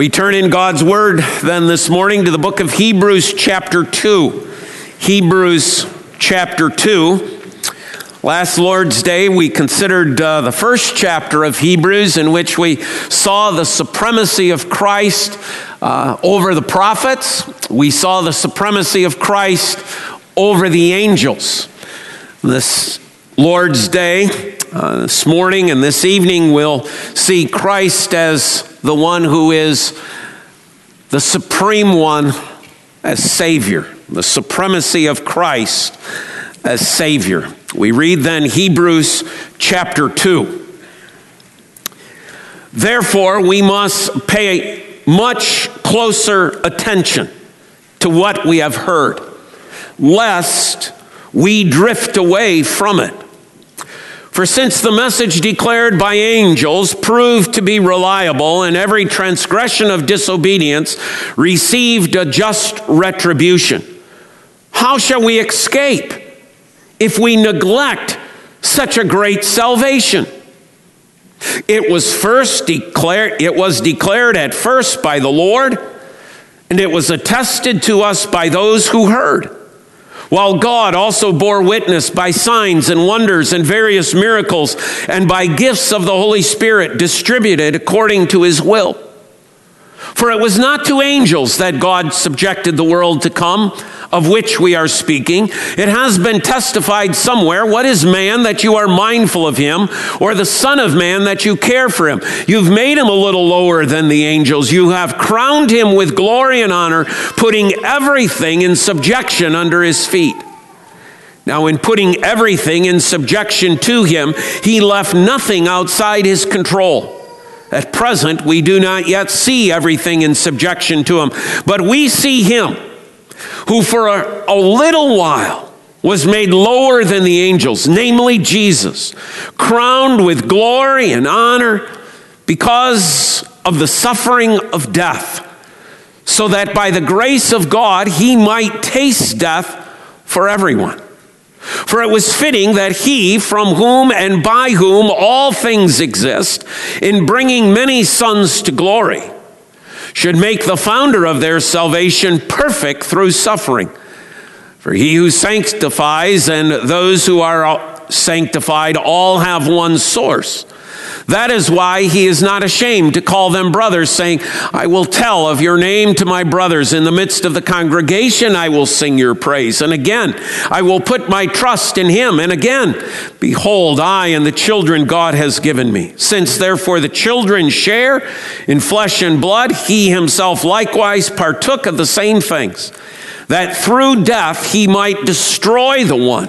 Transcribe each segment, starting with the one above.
We turn in God's Word then this morning to the book of Hebrews, chapter 2. Hebrews, chapter 2. Last Lord's Day, we considered uh, the first chapter of Hebrews, in which we saw the supremacy of Christ uh, over the prophets. We saw the supremacy of Christ over the angels. This Lord's Day, uh, this morning and this evening, we'll see Christ as the one who is the supreme one as Savior, the supremacy of Christ as Savior. We read then Hebrews chapter 2. Therefore, we must pay much closer attention to what we have heard, lest we drift away from it. For since the message declared by angels proved to be reliable, and every transgression of disobedience received a just retribution, how shall we escape if we neglect such a great salvation? It was first declared, it was declared at first by the Lord, and it was attested to us by those who heard while God also bore witness by signs and wonders and various miracles and by gifts of the Holy Spirit distributed according to his will. For it was not to angels that God subjected the world to come, of which we are speaking. It has been testified somewhere what is man that you are mindful of him, or the Son of Man that you care for him? You've made him a little lower than the angels. You have crowned him with glory and honor, putting everything in subjection under his feet. Now, in putting everything in subjection to him, he left nothing outside his control. At present, we do not yet see everything in subjection to him, but we see him who for a, a, little while was made lower than the angels, namely Jesus, crowned with glory and honor because of the suffering of death, so that by the grace of God he might taste death for everyone. For it was fitting that he, from whom and by whom all things exist, in bringing many sons to glory, should make the founder of their salvation perfect through suffering. For he who sanctifies and those who are sanctified all have one source. That is why he is not ashamed to call them brothers, saying, I will tell of your name to my brothers. In the midst of the congregation, I will sing your praise. And again, I will put my trust in him. And again, behold, I and the children God has given me. Since therefore the children share in flesh and blood, he himself likewise partook of the same things, that through death he might destroy the one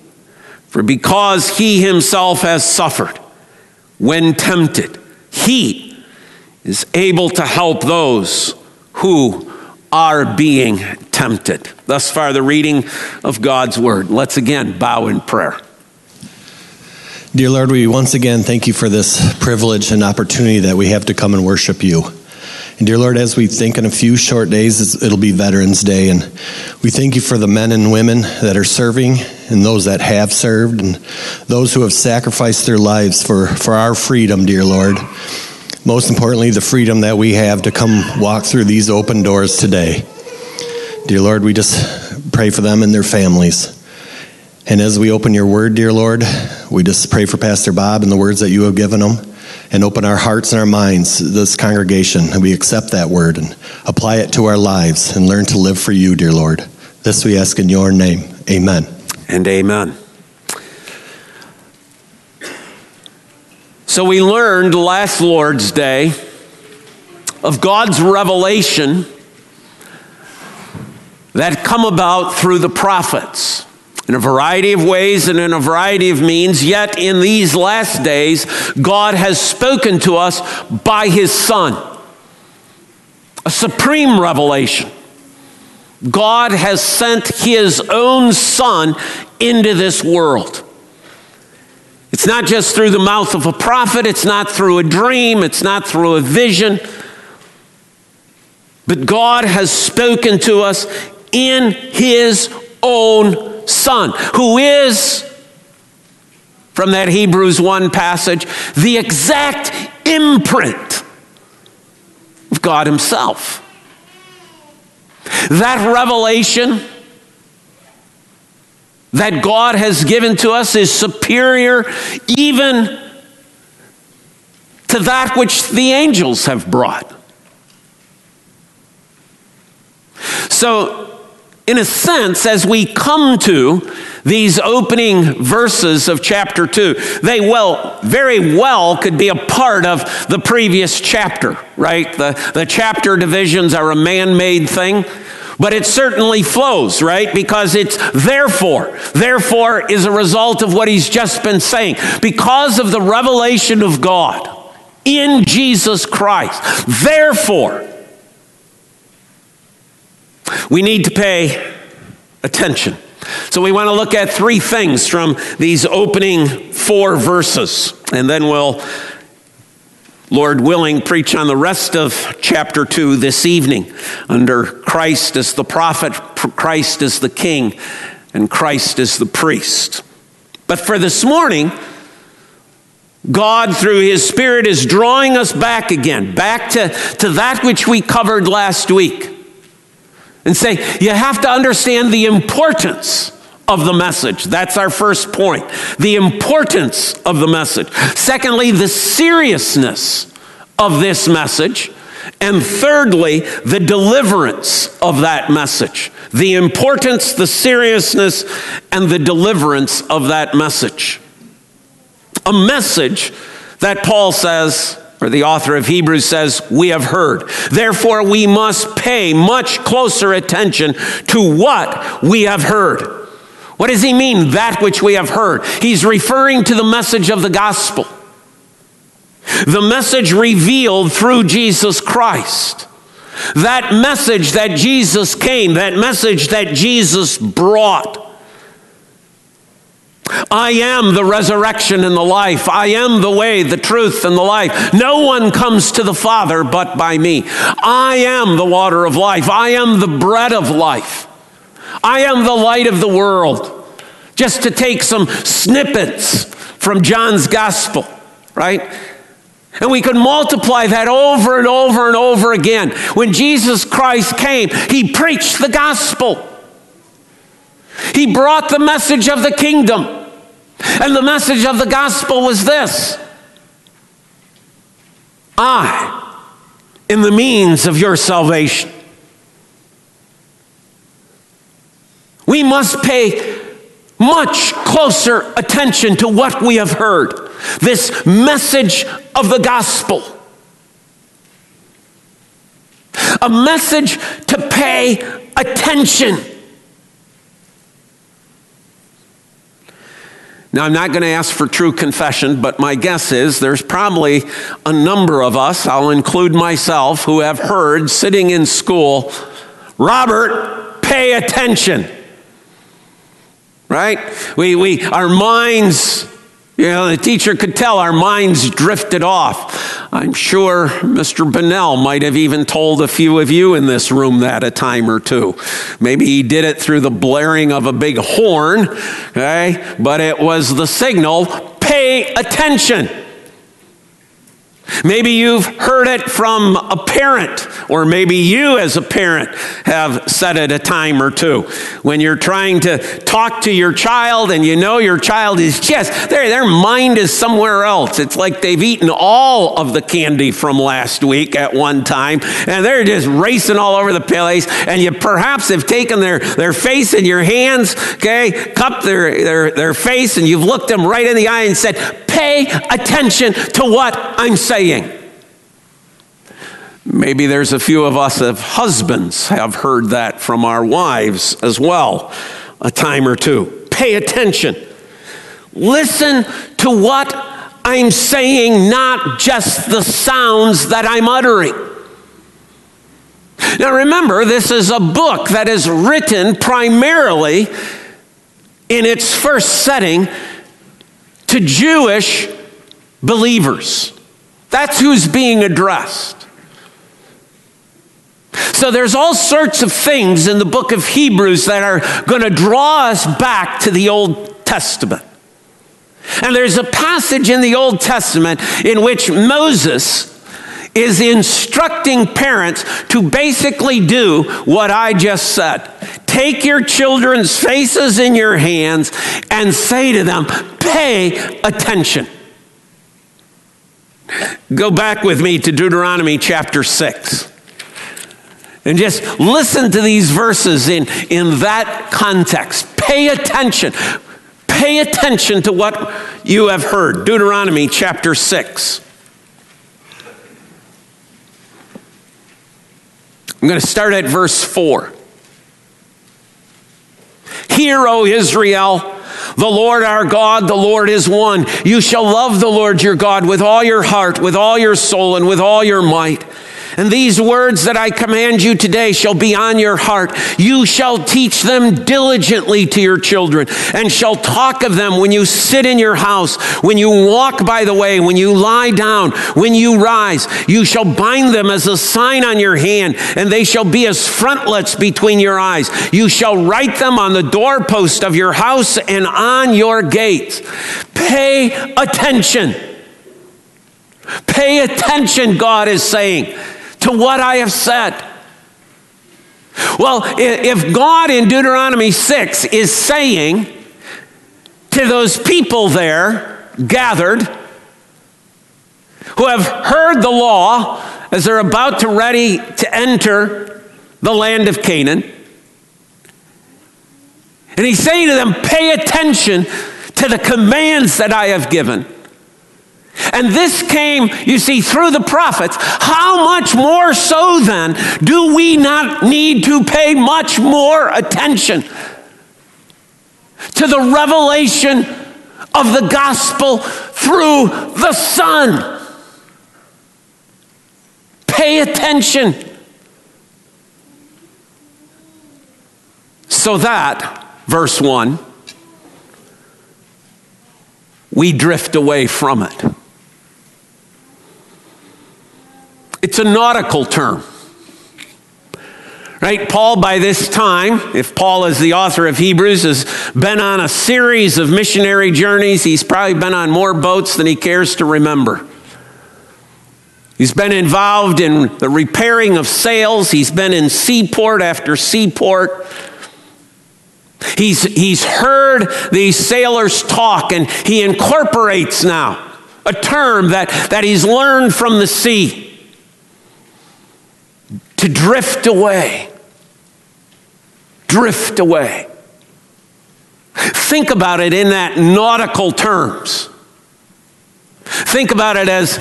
For because he himself has suffered, when tempted. He is able to help those who are being tempted. Thus far, the reading of God's word. Let's again bow in prayer. Dear Lord, we once again thank you for this privilege and opportunity that we have to come and worship you. And dear Lord, as we think in a few short days, it'll be Veterans Day. And we thank you for the men and women that are serving and those that have served and those who have sacrificed their lives for, for our freedom, dear Lord. Most importantly, the freedom that we have to come walk through these open doors today. Dear Lord, we just pray for them and their families. And as we open your word, dear Lord, we just pray for Pastor Bob and the words that you have given him and open our hearts and our minds, this congregation, and we accept that word and apply it to our lives and learn to live for you, dear Lord. This we ask in your name. Amen. And amen. So we learned last Lord's Day of God's revelation that come about through the prophets in a variety of ways and in a variety of means. Yet in these last days, God has spoken to us by his Son. a supreme revelation. God has sent his own son into this world. It's not just through the mouth of a prophet, it's not through a dream, it's not through a vision. But God has spoken to us in his own son, who is, from that Hebrews 1 passage, the exact imprint of God himself. That revelation that God has given to us is superior even to that which the angels have brought. So, in a sense, as we come to these opening verses of chapter 2, they well, very well could be a part of the previous chapter, right? The, the chapter divisions are a man made thing. But it certainly flows, right? Because it's therefore. Therefore is a result of what he's just been saying. Because of the revelation of God in Jesus Christ. Therefore, we need to pay attention. So we want to look at three things from these opening four verses, and then we'll Lord willing, preach on the rest of chapter 2 this evening under Christ as the prophet, Christ as the king, and Christ as the priest. But for this morning, God, through His Spirit, is drawing us back again, back to, to that which we covered last week. And say, you have to understand the importance of the message. That's our first point. The importance of the message. Secondly, the seriousness of this message. And thirdly, the deliverance of that message. The importance, the seriousness, and the deliverance of that message. A message that Paul says, or the author of Hebrews says, we have heard. Therefore, we must pay much closer attention to what we have heard. What does he mean, that which we have heard? He's referring to the message of the gospel, the message revealed through Jesus Christ. That message that Jesus came, that message that Jesus brought. I am the resurrection and the life. I am the way, the truth, and the life. No one comes to the Father but by me. I am the water of life. I am the bread of life. I am the light of the world. Just to take some snippets from John's gospel, right? And we could multiply that over and over and over again. When Jesus Christ came, he preached the gospel. He brought the message of the kingdom. And the message of the gospel was this I am the means of your salvation. We must pay much closer attention to what we have heard this message of the gospel. A message to pay attention. Now, I'm not going to ask for true confession, but my guess is there's probably a number of us, I'll include myself, who have heard sitting in school, Robert, pay attention right? We, we, our minds, you know, the teacher could tell our minds drifted off. I'm sure Mr. Bennell might have even told a few of you in this room that a time or two. Maybe he did it through the blaring of a big horn, okay? But it was the signal pay attention. Maybe you've heard it from a parent, or maybe you as a parent have said it a time or two. When you're trying to talk to your child and you know your child is just, their, their mind is somewhere else. It's like they've eaten all of the candy from last week at one time, and they're just racing all over the place. And you perhaps have taken their, their face in your hands, okay, cupped their, their, their face, and you've looked them right in the eye and said, Pay attention to what I'm saying. Maybe there's a few of us of husbands have heard that from our wives as well a time or two. Pay attention. Listen to what I'm saying, not just the sounds that I'm uttering. Now remember, this is a book that is written primarily in its first setting to Jewish believers. That's who's being addressed. So there's all sorts of things in the book of Hebrews that are going to draw us back to the Old Testament. And there's a passage in the Old Testament in which Moses is instructing parents to basically do what I just said. Take your children's faces in your hands and say to them, pay attention. Go back with me to Deuteronomy chapter 6. And just listen to these verses in, in that context. Pay attention. Pay attention to what you have heard. Deuteronomy chapter 6. I'm going to start at verse 4. Hear, O Israel, the Lord our God, the Lord is one. You shall love the Lord your God with all your heart, with all your soul, and with all your might. And these words that I command you today shall be on your heart. You shall teach them diligently to your children, and shall talk of them when you sit in your house, when you walk by the way, when you lie down, when you rise. You shall bind them as a sign on your hand, and they shall be as frontlets between your eyes. You shall write them on the doorpost of your house and on your gates. Pay attention. Pay attention, God is saying to what I have said. Well, if God in Deuteronomy 6 is saying to those people there gathered who have heard the law as they're about to ready to enter the land of Canaan, and he's saying to them, pay attention to the commands that I have given. And this came, you see, through the prophets. How much more so then do we not need to pay much more attention to the revelation of the gospel through the Son? Pay attention. So that, verse 1, we drift away from it. It's a nautical term. Right? Paul, by this time, if Paul is the author of Hebrews, has been on a series of missionary journeys. He's probably been on more boats than he cares to remember. He's been involved in the repairing of sails. He's been in seaport after seaport. He's, he's heard these sailors talk and he incorporates now a term that, that he's learned from the sea to drift away. Drift away. Think about it in that nautical terms. Think about it as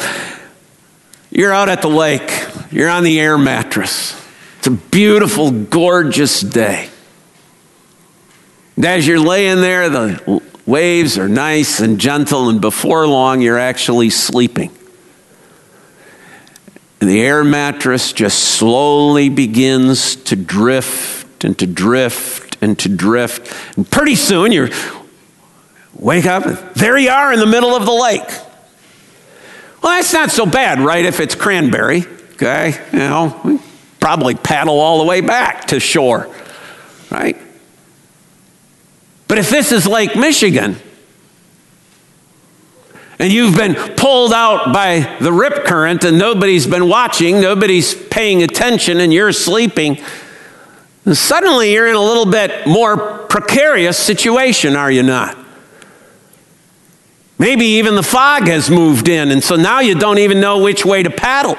you're out at the lake, you're on the air mattress. It's a beautiful, gorgeous day. And as you're laying there, the waves are nice and gentle, and before long, you're actually sleeping. The air mattress just slowly begins to drift and to drift and to drift. And pretty soon you wake up, there you are in the middle of the lake. Well, that's not so bad, right? If it's cranberry, okay? You know, probably paddle all the way back to shore, right? But if this is Lake Michigan, and you've been pulled out by the rip current and nobody's been watching, nobody's paying attention, and you're sleeping, and suddenly you're in a little bit more precarious situation, are you not? Maybe even the fog has moved in, and so now you don't even know which way to paddle.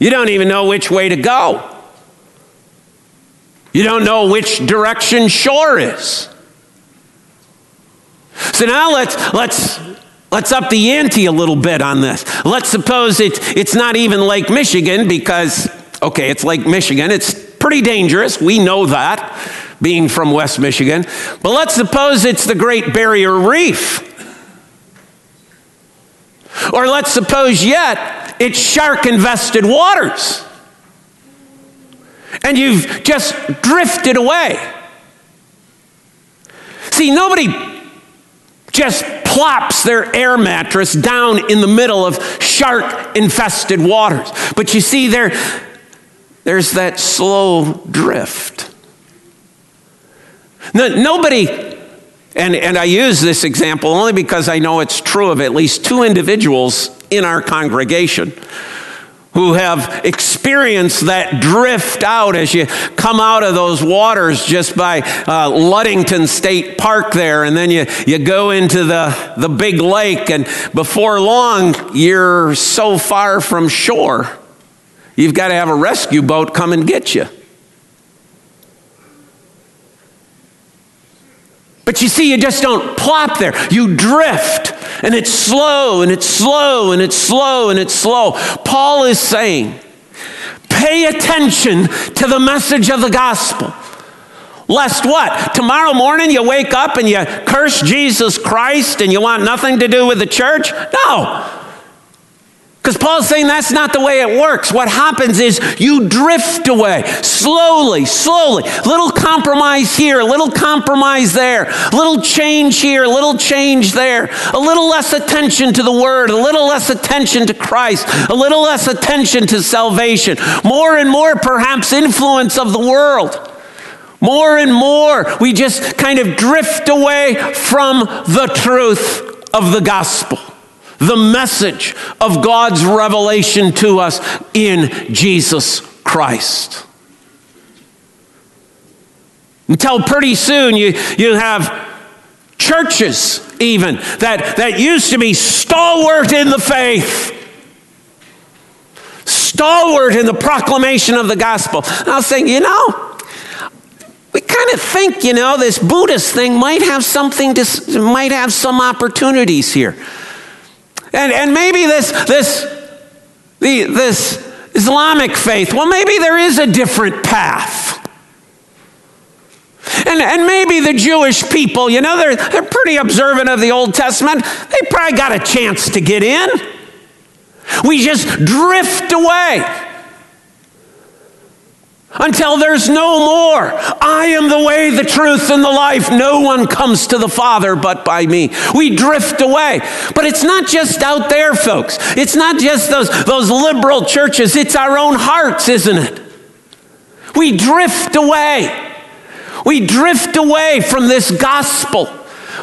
You don't even know which way to go. You don't know which direction shore is. So now let's let's Let's up the ante a little bit on this. Let's suppose it's, it's not even Lake Michigan because, okay, it's Lake Michigan. It's pretty dangerous. We know that, being from West Michigan. But let's suppose it's the Great Barrier Reef. Or let's suppose yet it's shark infested waters. and you've just drifted away. See, nobody just plops their air mattress down in the middle of shark infested waters. But you see, there, there's that slow drift. No, nobody, and, and I use this example only because I know it's true of at least two individuals in our congregation who have experienced that drift out as you come out of those waters just by uh, Ludington State Park there, and then you, you go into the, the big lake, and before long, you're so far from shore, you've got to have a rescue boat come and get you. But you see, you just don't plop there. You drift, and it's slow, and it's slow, and it's slow, and it's slow. Paul is saying, pay attention to the message of the gospel. Lest what? Tomorrow morning you wake up and you curse Jesus Christ and you want nothing to do with the church? No. Because Paul's saying that's not the way it works. What happens is you drift away slowly, slowly. Little compromise here, little compromise there, little change here, little change there, a little less attention to the word, a little less attention to Christ, a little less attention to salvation, more and more perhaps influence of the world. More and more, we just kind of drift away from the truth of the gospel the message of God's revelation to us in Jesus Christ. Until pretty soon you, you have churches, even, that, that used to be stalwart in the faith, stalwart in the proclamation of the gospel. And I was saying, you know, we kind of think, you know, this Buddhist thing might have something to, might have some opportunities here. And, and maybe this, this, the, this Islamic faith, well, maybe there is a different path. And, and maybe the Jewish people, you know, they're, they're pretty observant of the Old Testament. They probably got a chance to get in. We just drift away until there's no more. I am the way, the truth, and the life. No one comes to the Father but by me. We drift away. But it's not just out there, folks. It's not just those, those liberal churches. It's our own hearts, isn't it? We drift away. We drift away from this gospel.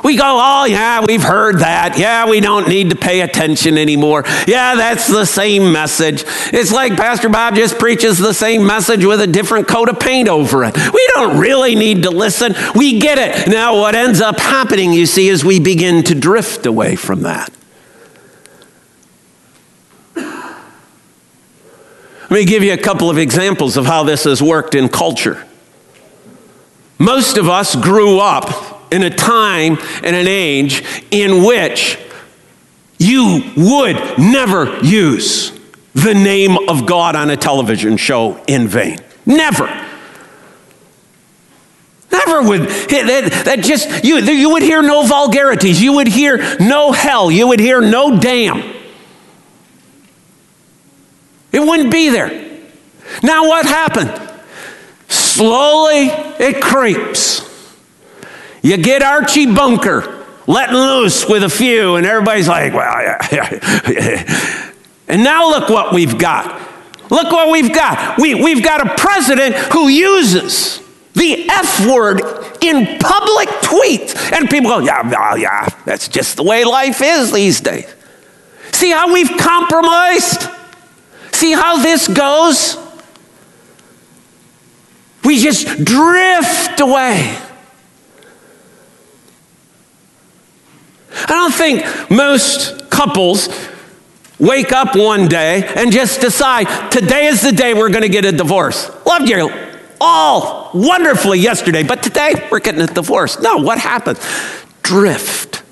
We go, oh, yeah, we've heard that. Yeah, we don't need to pay attention anymore. Yeah, that's the same message. It's like Pastor Bob just preaches the same message with a different coat of paint over it. We don't really need to listen. We get it. Now, what ends up happening, you see, is we begin to drift away from that. Let me give you a couple of examples of how this has worked in culture. Most of us grew up in a time and an age in which you would never use the name of God on a television show in vain. Never. Never would. That, that just, you, you would hear no vulgarities. You would hear no hell. You would hear no damn. It wouldn't be there. Now, what happened? Slowly it creeps. You get Archie Bunker letting loose with a few, and everybody's like, well, yeah. and now look what we've got. Look what we've got. We, we've got a president who uses the F word in public tweets. And people go, yeah, yeah, yeah, that's just the way life is these days. See how we've compromised? See how this goes? We just drift away. I don't think most couples wake up one day and just decide, today is the day we're going to get a divorce. Loved you all wonderfully yesterday, but today we're getting a divorce. No, what happened? Drift,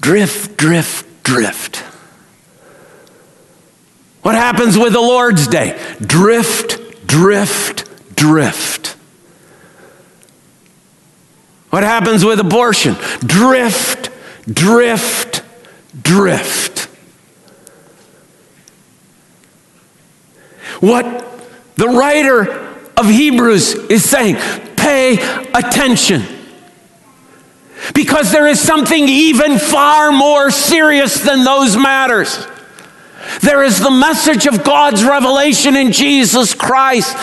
drift, drift, drift. What happens with the Lord's Day? Drift, drift, drift. What happens with abortion? Drift, drift, drift. What the writer of Hebrews is saying pay attention. Because there is something even far more serious than those matters. There is the message of God's revelation in Jesus Christ.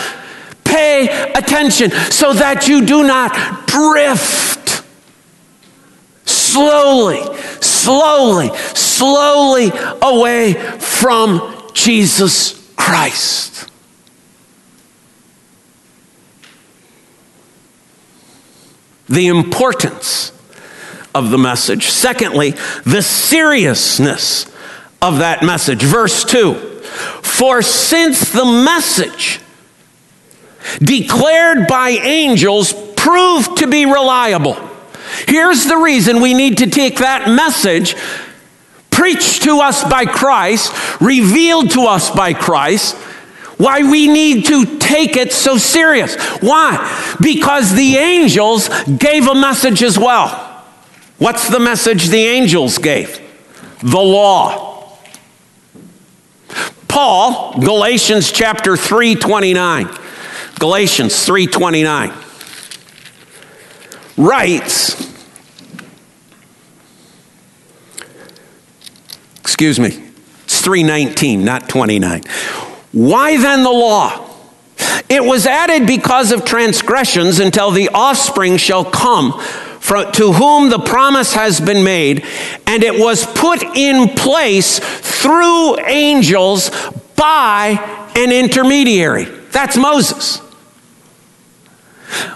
Pay attention so that you do not drift slowly, slowly, slowly away from Jesus Christ. The importance of the message. Secondly, the seriousness of that message. Verse 2 For since the message declared by angels proved to be reliable, here's the reason we need to take that message preached to us by Christ, revealed to us by Christ, why we need to take it so serious. Why? Because the angels gave a message as well. What's the message the angels gave? The law. Paul, Galatians chapter 3:29. Galatians 3:29 writes Excuse me. It's 319, not 29. Why then the law? It was added because of transgressions until the offspring shall come to whom the promise has been made, and it was put in place through angels by an intermediary. That's Moses.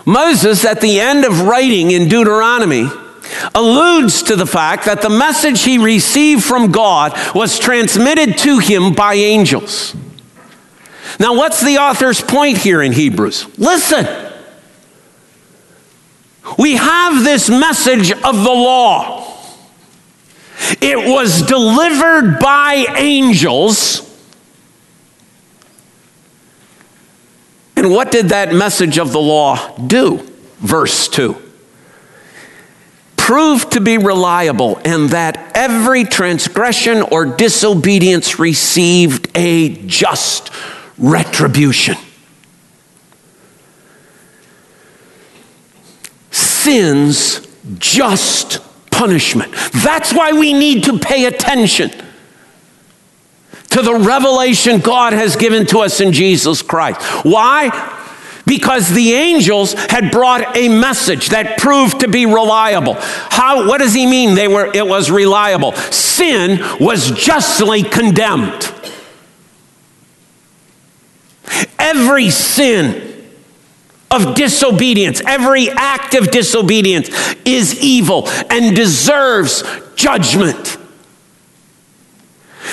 Moses, at the end of writing in Deuteronomy, alludes to the fact that the message he received from God was transmitted to him by angels. Now, what's the author's point here in Hebrews? Listen. We have this message of the law. It was delivered by angels. And what did that message of the law do? Verse 2 proved to be reliable, and that every transgression or disobedience received a just retribution. sin's just punishment. That's why we need to pay attention to the revelation God has given to us in Jesus Christ. Why? Because the angels had brought a message that proved to be reliable. How what does he mean they were it was reliable? Sin was justly condemned. Every sin of disobedience, every act of disobedience is evil and deserves judgment.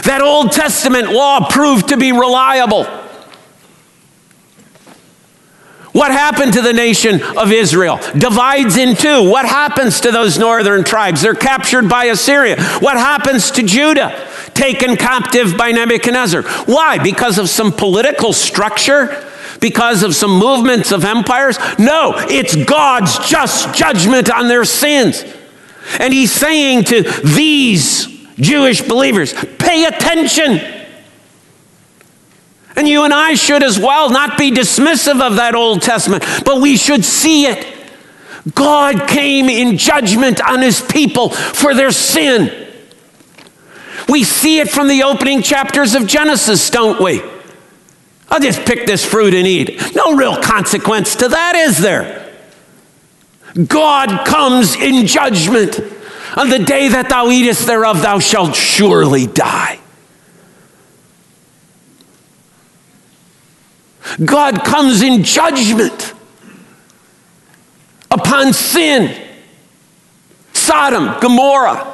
That Old Testament law proved to be reliable. What happened to the nation of Israel? Divides in two. What happens to those northern tribes? They're captured by Assyria. What happens to Judah? Taken captive by Nebuchadnezzar. Why? Because of some political structure? because of some movements of empires. No, it's God's just judgment on their sins. And he's saying to these Jewish believers, pay attention. And you and I should as well not be dismissive of that Old Testament, but we should see it. God came in judgment on his people for their sin. We see it from the opening chapters of Genesis, don't we? I'll just pick this fruit and eat. No real consequence to that, is there? God comes in judgment. On the day that thou eatest thereof, thou shalt surely die. God comes in judgment upon sin. Sodom, Gomorrah,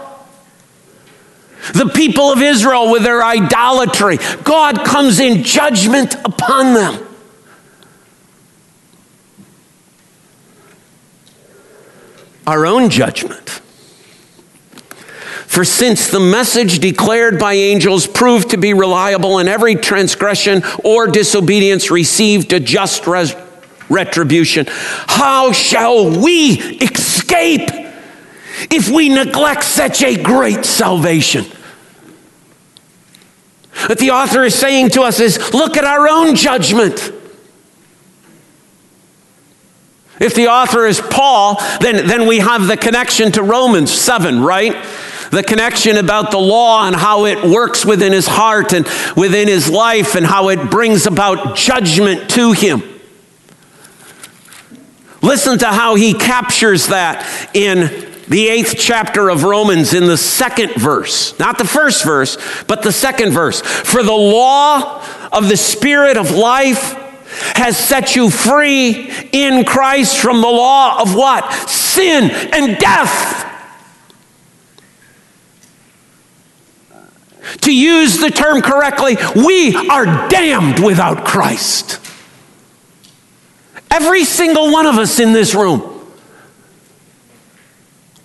the people of Israel with their idolatry. God comes in judgment upon them. Our own judgment. For since the message declared by angels proved to be reliable, and every transgression or disobedience received a just res- retribution, how shall we escape if we neglect such a great salvation? What the author is saying to us is look at our own judgment. If the author is Paul, then, then we have the connection to Romans 7, right? The connection about the law and how it works within his heart and within his life and how it brings about judgment to him. Listen to how he captures that in the eighth chapter of Romans in the second verse. Not the first verse, but the second verse. For the law of the Spirit of life has set you free in Christ from the law of what? Sin and death. To use the term correctly, we are damned without Christ. Every single one of us in this room.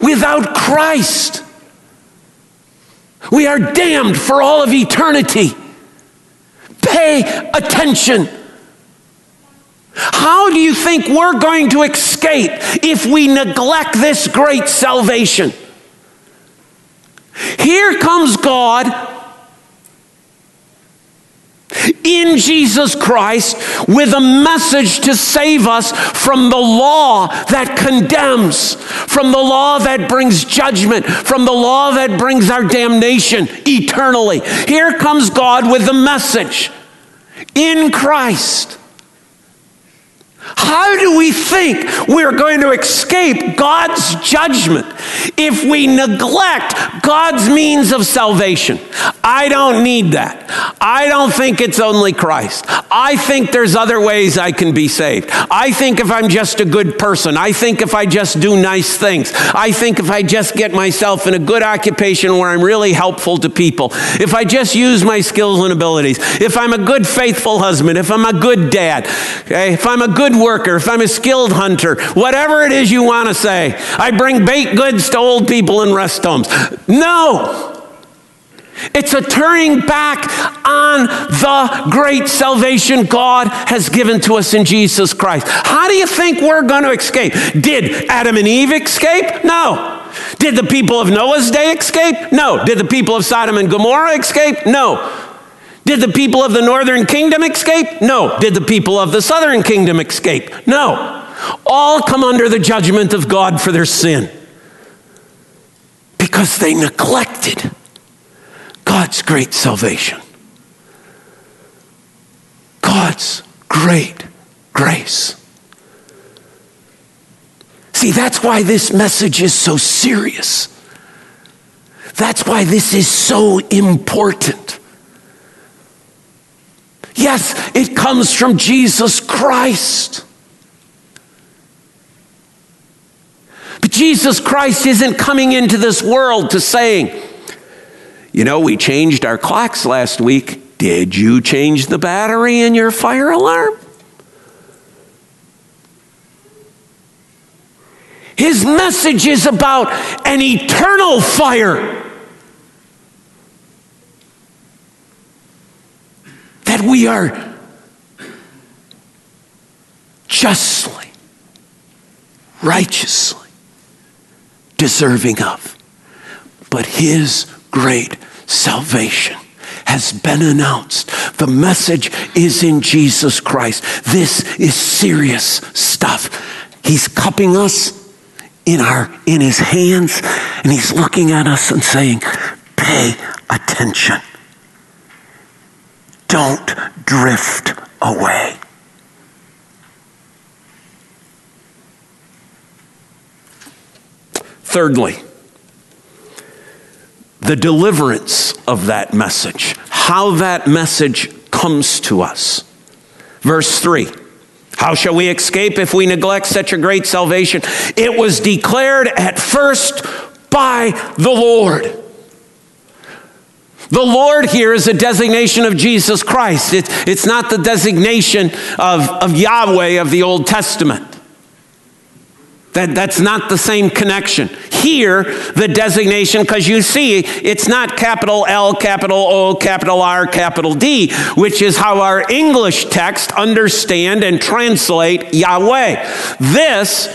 Without Christ, we are damned for all of eternity. Pay attention. How do you think we're going to escape if we neglect this great salvation? Here comes God in Jesus Christ with a message to save us from the law that condemns, from the law that brings judgment, from the law that brings our damnation eternally. Here comes God with the message in Christ. How do we think we're going to escape God's judgment if we neglect God's means of salvation? I don't need that. I don't think it's only Christ. I think there's other ways I can be saved. I think if I'm just a good person, I think if I just do nice things, I think if I just get myself in a good occupation where I'm really helpful to people, if I just use my skills and abilities, if I'm a good, faithful husband, if I'm a good dad, okay, if I'm a good worker, if I'm a skilled hunter, whatever it is you want to say, I bring baked goods to old people in rest homes. No! It's a turning back on the great salvation God has given to us in Jesus Christ. How do you think we're going to escape? Did Adam and Eve escape? No. Did the people of Noah's day escape? No. Did the people of Sodom and Gomorrah escape? No. Did the people of the northern kingdom escape? No. Did the people of the southern kingdom escape? No. All come under the judgment of God for their sin because they neglected God's great salvation. God's great grace. See, that's why this message is so serious. That's why this is so important. Yes, it comes from Jesus Christ. But Jesus Christ isn't coming into this world to saying, you know, we changed our clocks last week. Did you change the battery in your fire alarm? His message is about an eternal fire that we are justly, righteously deserving of. But His great salvation has been announced. The message is in Jesus Christ. This is serious stuff. He's cupping us in our in his hands and he's looking at us and saying, "Pay attention. Don't drift away." Thirdly, the deliverance of that message, how that message comes to us. Verse 3 How shall we escape if we neglect such a great salvation? It was declared at first by the Lord. The Lord here is a designation of Jesus Christ. It, it's not the designation of, of Yahweh of the Old Testament. That, that's not the same connection. Here, the designation, because you see, it's not capital L, capital O, capital R, capital D, which is how our English text understand and translate Yahweh. This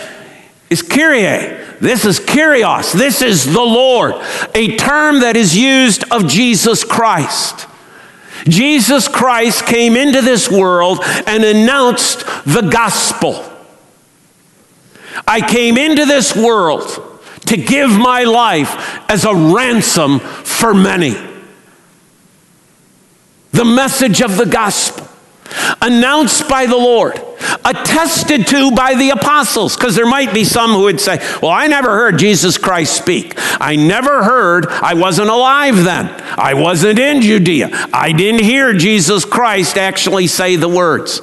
is Kyrie. This is Kyrios. This is the Lord, a term that is used of Jesus Christ. Jesus Christ came into this world and announced the gospel. I came into this world to give my life as a ransom for many. The message of the gospel, announced by the Lord, attested to by the apostles, because there might be some who would say, Well, I never heard Jesus Christ speak. I never heard, I wasn't alive then. I wasn't in Judea. I didn't hear Jesus Christ actually say the words.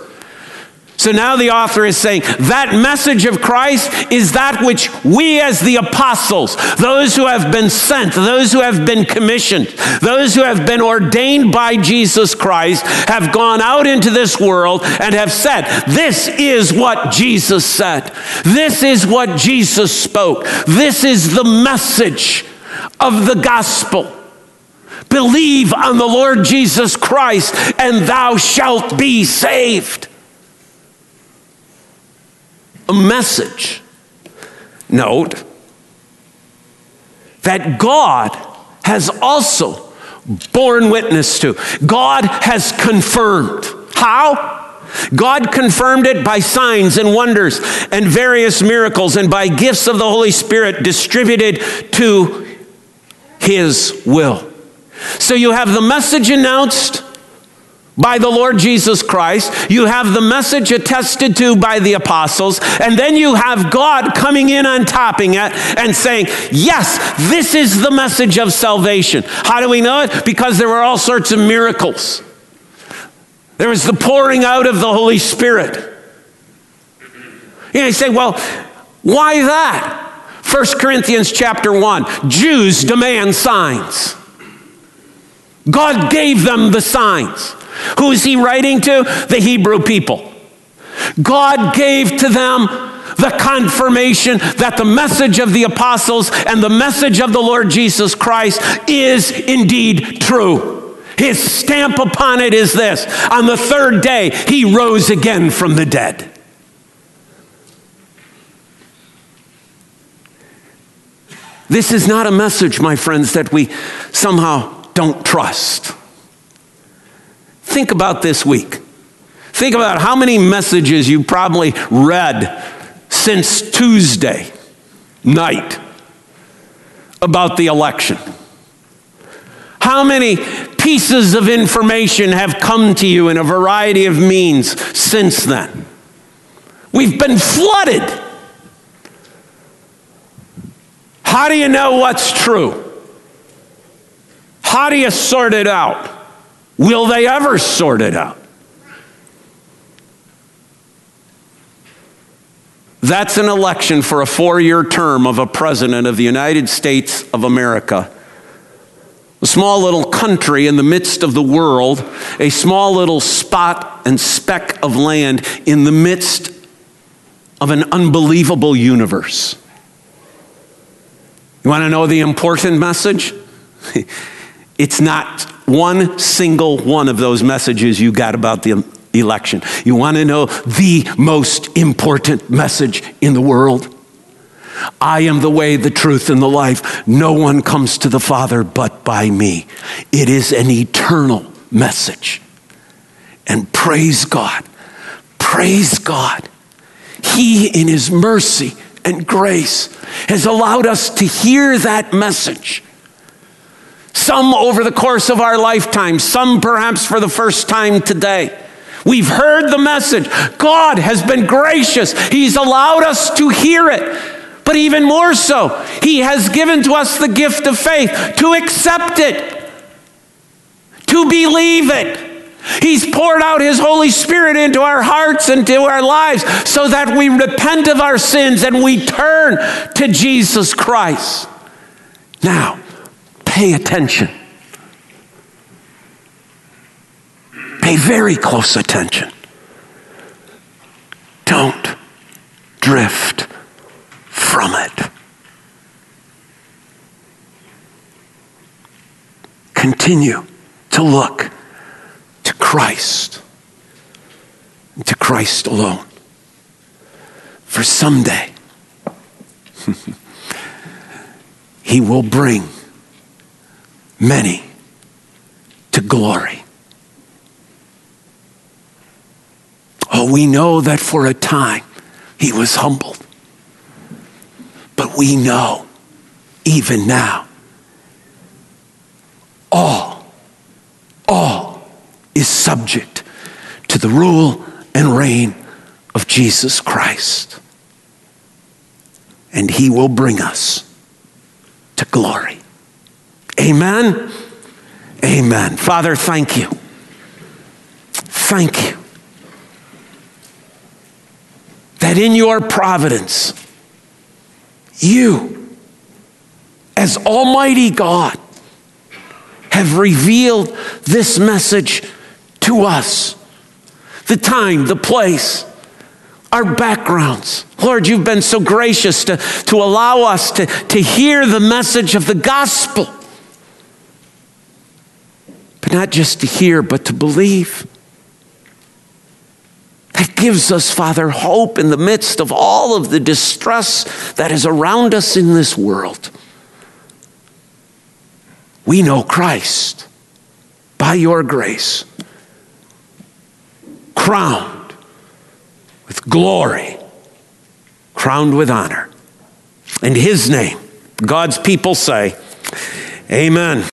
So now the author is saying that message of Christ is that which we, as the apostles, those who have been sent, those who have been commissioned, those who have been ordained by Jesus Christ, have gone out into this world and have said, This is what Jesus said. This is what Jesus spoke. This is the message of the gospel. Believe on the Lord Jesus Christ, and thou shalt be saved a message. Note that God has also borne witness to. God has confirmed. How? God confirmed it by signs and wonders and various miracles and by gifts of the Holy Spirit distributed to His will. So you have the message announced by the Lord Jesus Christ. You have the message attested to by the apostles. And then you have God coming in on topping it and saying, Yes, this is the message of salvation. How do we know it? Because there were all sorts of miracles. There was the pouring out of the Holy Spirit. You, know, you say, Well, why that? 1 Corinthians chapter 1 Jews demand signs. God gave them the signs. Who is he writing to? The Hebrew people. God gave to them the confirmation that the message of the apostles and the message of the Lord Jesus Christ is indeed true. His stamp upon it is this on the third day, he rose again from the dead. This is not a message, my friends, that we somehow don't trust. Think about this week. Think about how many messages you probably read since Tuesday night about the election. How many pieces of information have come to you in a variety of means since then? We've been flooded. How do you know what's true? How do you sort it out? Will they ever sort it out? That's an election for a four year term of a president of the United States of America. A small little country in the midst of the world, a small little spot and speck of land in the midst of an unbelievable universe. You want to know the important message? it's not one single one of those messages you got about the election. You want to know the most important message in the world? I am the way, the truth, and the life. No one comes to the Father but by me. It is an eternal message. And praise God, praise God. He, in His mercy and grace, has allowed us to hear that message some over the course of our lifetime, some perhaps for the first time today. We've heard the message. God has been gracious. He's allowed us to hear it. But even more so, He has given to us the gift of faith to accept it, to believe it. He's poured out His Holy Spirit into our hearts and to our lives so that we repent of our sins and we turn to Jesus Christ. Now, pay attention. Pay very close attention. Don't drift from it. Continue to look to Christ to Christ alone. For someday, He will bring many to glory. Oh, we know that for a time he was humbled. But we know, even now, all, all is subject to the rule and reign of Jesus Christ. And he will bring us to glory. Amen. Amen. Father, thank you. Thank you that in your providence, you, as Almighty God, have revealed this message to us. The time, the place, our backgrounds. Lord, you've been so gracious to, to allow us to, to hear the message of the gospel. But not just to hear, but to believe. That gives us, Father, hope in the midst of all of the distress that is around us in this world. We know Christ by your grace, crowned with glory, crowned with honor. In his name, God's people say, Amen.